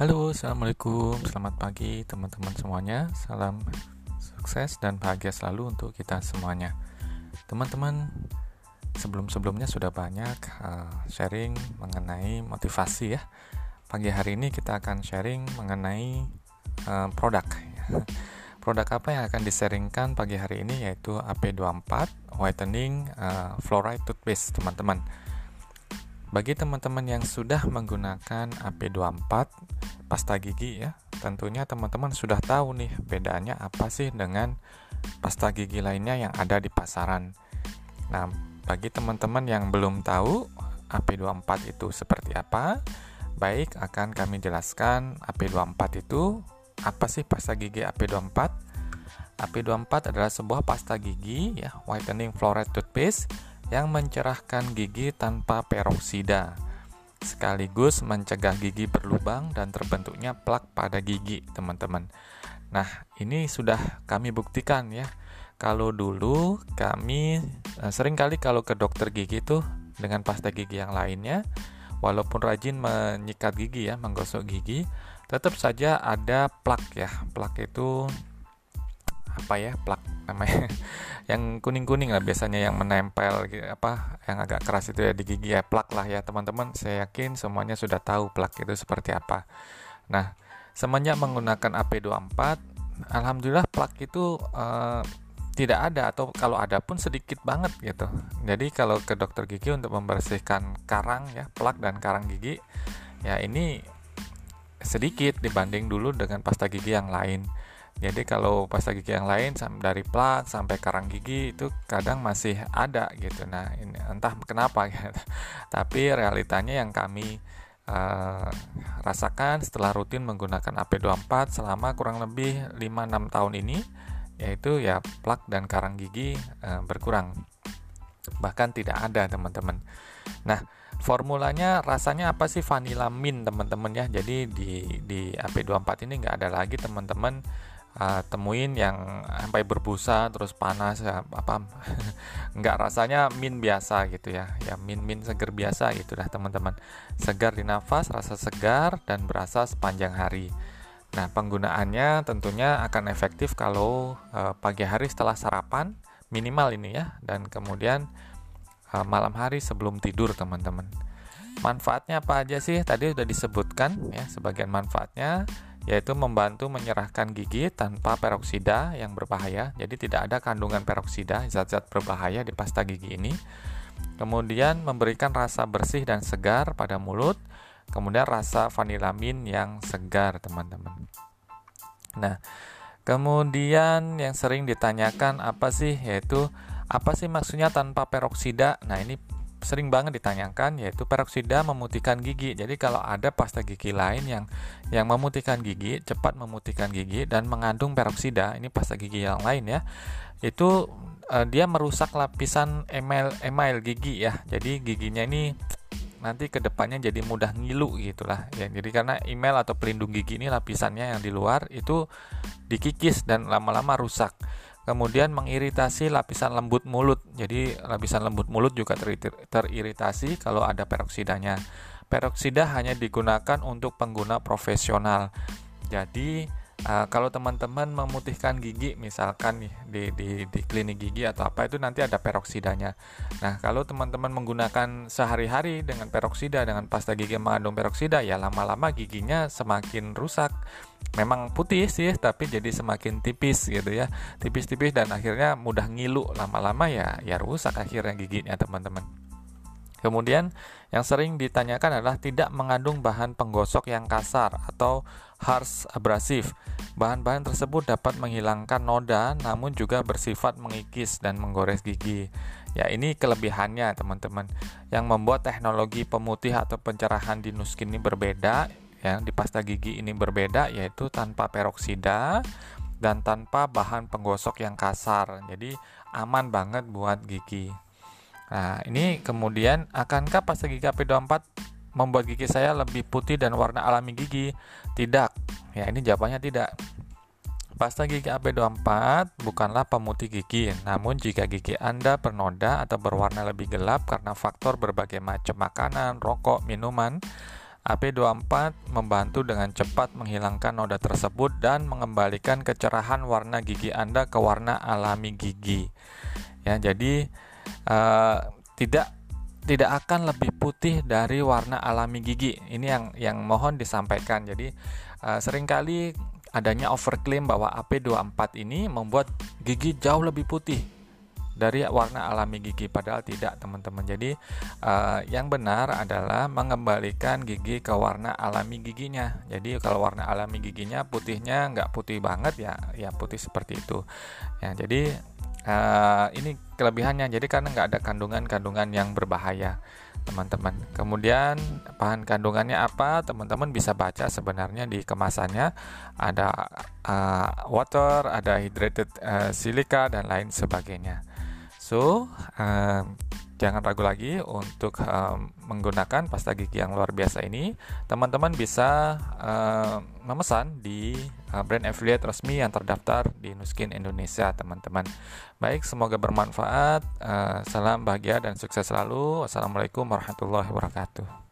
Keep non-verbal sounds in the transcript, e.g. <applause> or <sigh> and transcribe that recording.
Halo, assalamualaikum, selamat pagi teman-teman semuanya. Salam sukses dan bahagia selalu untuk kita semuanya. Teman-teman, sebelum-sebelumnya sudah banyak uh, sharing mengenai motivasi ya. Pagi hari ini kita akan sharing mengenai uh, produk. Ya. Produk apa yang akan disaringkan pagi hari ini yaitu AP24 Whitening uh, Fluoride Toothpaste, teman-teman bagi teman-teman yang sudah menggunakan AP24 pasta gigi ya, tentunya teman-teman sudah tahu nih bedanya apa sih dengan pasta gigi lainnya yang ada di pasaran. Nah, bagi teman-teman yang belum tahu AP24 itu seperti apa, baik akan kami jelaskan AP24 itu apa sih pasta gigi AP24? AP24 adalah sebuah pasta gigi ya, whitening fluoride toothpaste yang mencerahkan gigi tanpa peroksida, sekaligus mencegah gigi berlubang dan terbentuknya plak pada gigi, teman-teman. Nah, ini sudah kami buktikan ya. Kalau dulu kami eh, sering kali kalau ke dokter gigi tuh dengan pasta gigi yang lainnya, walaupun rajin menyikat gigi ya, menggosok gigi, tetap saja ada plak ya. Plak itu apa ya? Plak namanya. <laughs> Yang kuning-kuning lah biasanya yang menempel apa yang agak keras itu ya di gigi ya plak lah ya teman-teman. Saya yakin semuanya sudah tahu plak itu seperti apa. Nah semenjak menggunakan AP24 alhamdulillah plak itu uh, tidak ada atau kalau ada pun sedikit banget gitu. Jadi kalau ke dokter gigi untuk membersihkan karang ya plak dan karang gigi ya ini sedikit dibanding dulu dengan pasta gigi yang lain jadi kalau pasta gigi yang lain dari plak sampai karang gigi itu kadang masih ada gitu. Nah, ini entah kenapa gitu. <laughs> Tapi realitanya yang kami uh, rasakan setelah rutin menggunakan AP24 selama kurang lebih 5-6 tahun ini yaitu ya plak dan karang gigi uh, berkurang. Bahkan tidak ada, teman-teman. Nah, formulanya rasanya apa sih vanilla mint teman-teman ya jadi di di AP24 ini nggak ada lagi teman-teman uh, temuin yang sampai berbusa terus panas ya apa <laughs> nggak rasanya min biasa gitu ya. Ya min min segar biasa gitu dah teman-teman. Segar di nafas rasa segar dan berasa sepanjang hari. Nah penggunaannya tentunya akan efektif kalau uh, pagi hari setelah sarapan minimal ini ya dan kemudian uh, malam hari sebelum tidur teman-teman. Manfaatnya apa aja sih? Tadi sudah disebutkan ya sebagian manfaatnya yaitu membantu menyerahkan gigi tanpa peroksida yang berbahaya. Jadi tidak ada kandungan peroksida, zat-zat berbahaya di pasta gigi ini. Kemudian memberikan rasa bersih dan segar pada mulut. Kemudian rasa vanilamin yang segar, teman-teman. Nah, kemudian yang sering ditanyakan apa sih yaitu apa sih maksudnya tanpa peroksida? Nah, ini sering banget ditanyakan yaitu peroksida memutihkan gigi. Jadi kalau ada pasta gigi lain yang yang memutihkan gigi, cepat memutihkan gigi dan mengandung peroksida, ini pasta gigi yang lain ya. Itu uh, dia merusak lapisan email email gigi ya. Jadi giginya ini nanti ke depannya jadi mudah ngilu gitulah ya jadi karena email atau pelindung gigi ini lapisannya yang di luar itu dikikis dan lama-lama rusak kemudian mengiritasi lapisan lembut mulut. Jadi lapisan lembut mulut juga teriritasi kalau ada peroksidanya. Peroksida hanya digunakan untuk pengguna profesional. Jadi Uh, kalau teman-teman memutihkan gigi, misalkan nih di, di, di klinik gigi atau apa itu nanti ada peroksidanya. Nah, kalau teman-teman menggunakan sehari-hari dengan peroksida dengan pasta gigi mengandung peroksida, ya lama-lama giginya semakin rusak. Memang putih sih, tapi jadi semakin tipis gitu ya, tipis-tipis dan akhirnya mudah ngilu. Lama-lama ya, ya rusak akhirnya giginya teman-teman. Kemudian yang sering ditanyakan adalah tidak mengandung bahan penggosok yang kasar atau harsh abrasif. Bahan-bahan tersebut dapat menghilangkan noda namun juga bersifat mengikis dan menggores gigi. Ya, ini kelebihannya teman-teman. Yang membuat teknologi pemutih atau pencerahan di Nuskin ini berbeda, ya, di pasta gigi ini berbeda yaitu tanpa peroksida dan tanpa bahan penggosok yang kasar. Jadi aman banget buat gigi. Nah, ini kemudian akankah pasta gigi AP24 membuat gigi saya lebih putih dan warna alami gigi? Tidak. Ya, ini jawabannya tidak. Pasta gigi AP24 bukanlah pemutih gigi, namun jika gigi Anda bernoda atau berwarna lebih gelap karena faktor berbagai macam makanan, rokok, minuman, AP24 membantu dengan cepat menghilangkan noda tersebut dan mengembalikan kecerahan warna gigi Anda ke warna alami gigi. Ya, jadi uh, tidak tidak akan lebih putih dari warna alami gigi. Ini yang yang mohon disampaikan. Jadi uh, sering kali adanya overclaim bahwa AP24 ini membuat gigi jauh lebih putih dari warna alami gigi padahal tidak teman-teman jadi uh, yang benar adalah mengembalikan gigi ke warna alami giginya jadi kalau warna alami giginya putihnya nggak putih banget ya ya putih seperti itu ya jadi uh, ini kelebihannya jadi karena nggak ada kandungan-kandungan yang berbahaya teman-teman. Kemudian bahan kandungannya apa? Teman-teman bisa baca sebenarnya di kemasannya ada uh, water, ada hydrated uh, silica dan lain sebagainya. So, um, jangan ragu lagi untuk um, menggunakan pasta gigi yang luar biasa ini. Teman-teman bisa uh, memesan di uh, brand affiliate resmi yang terdaftar di Nuskin Indonesia, teman-teman. Baik, semoga bermanfaat. Uh, salam bahagia dan sukses selalu. Wassalamualaikum warahmatullahi wabarakatuh.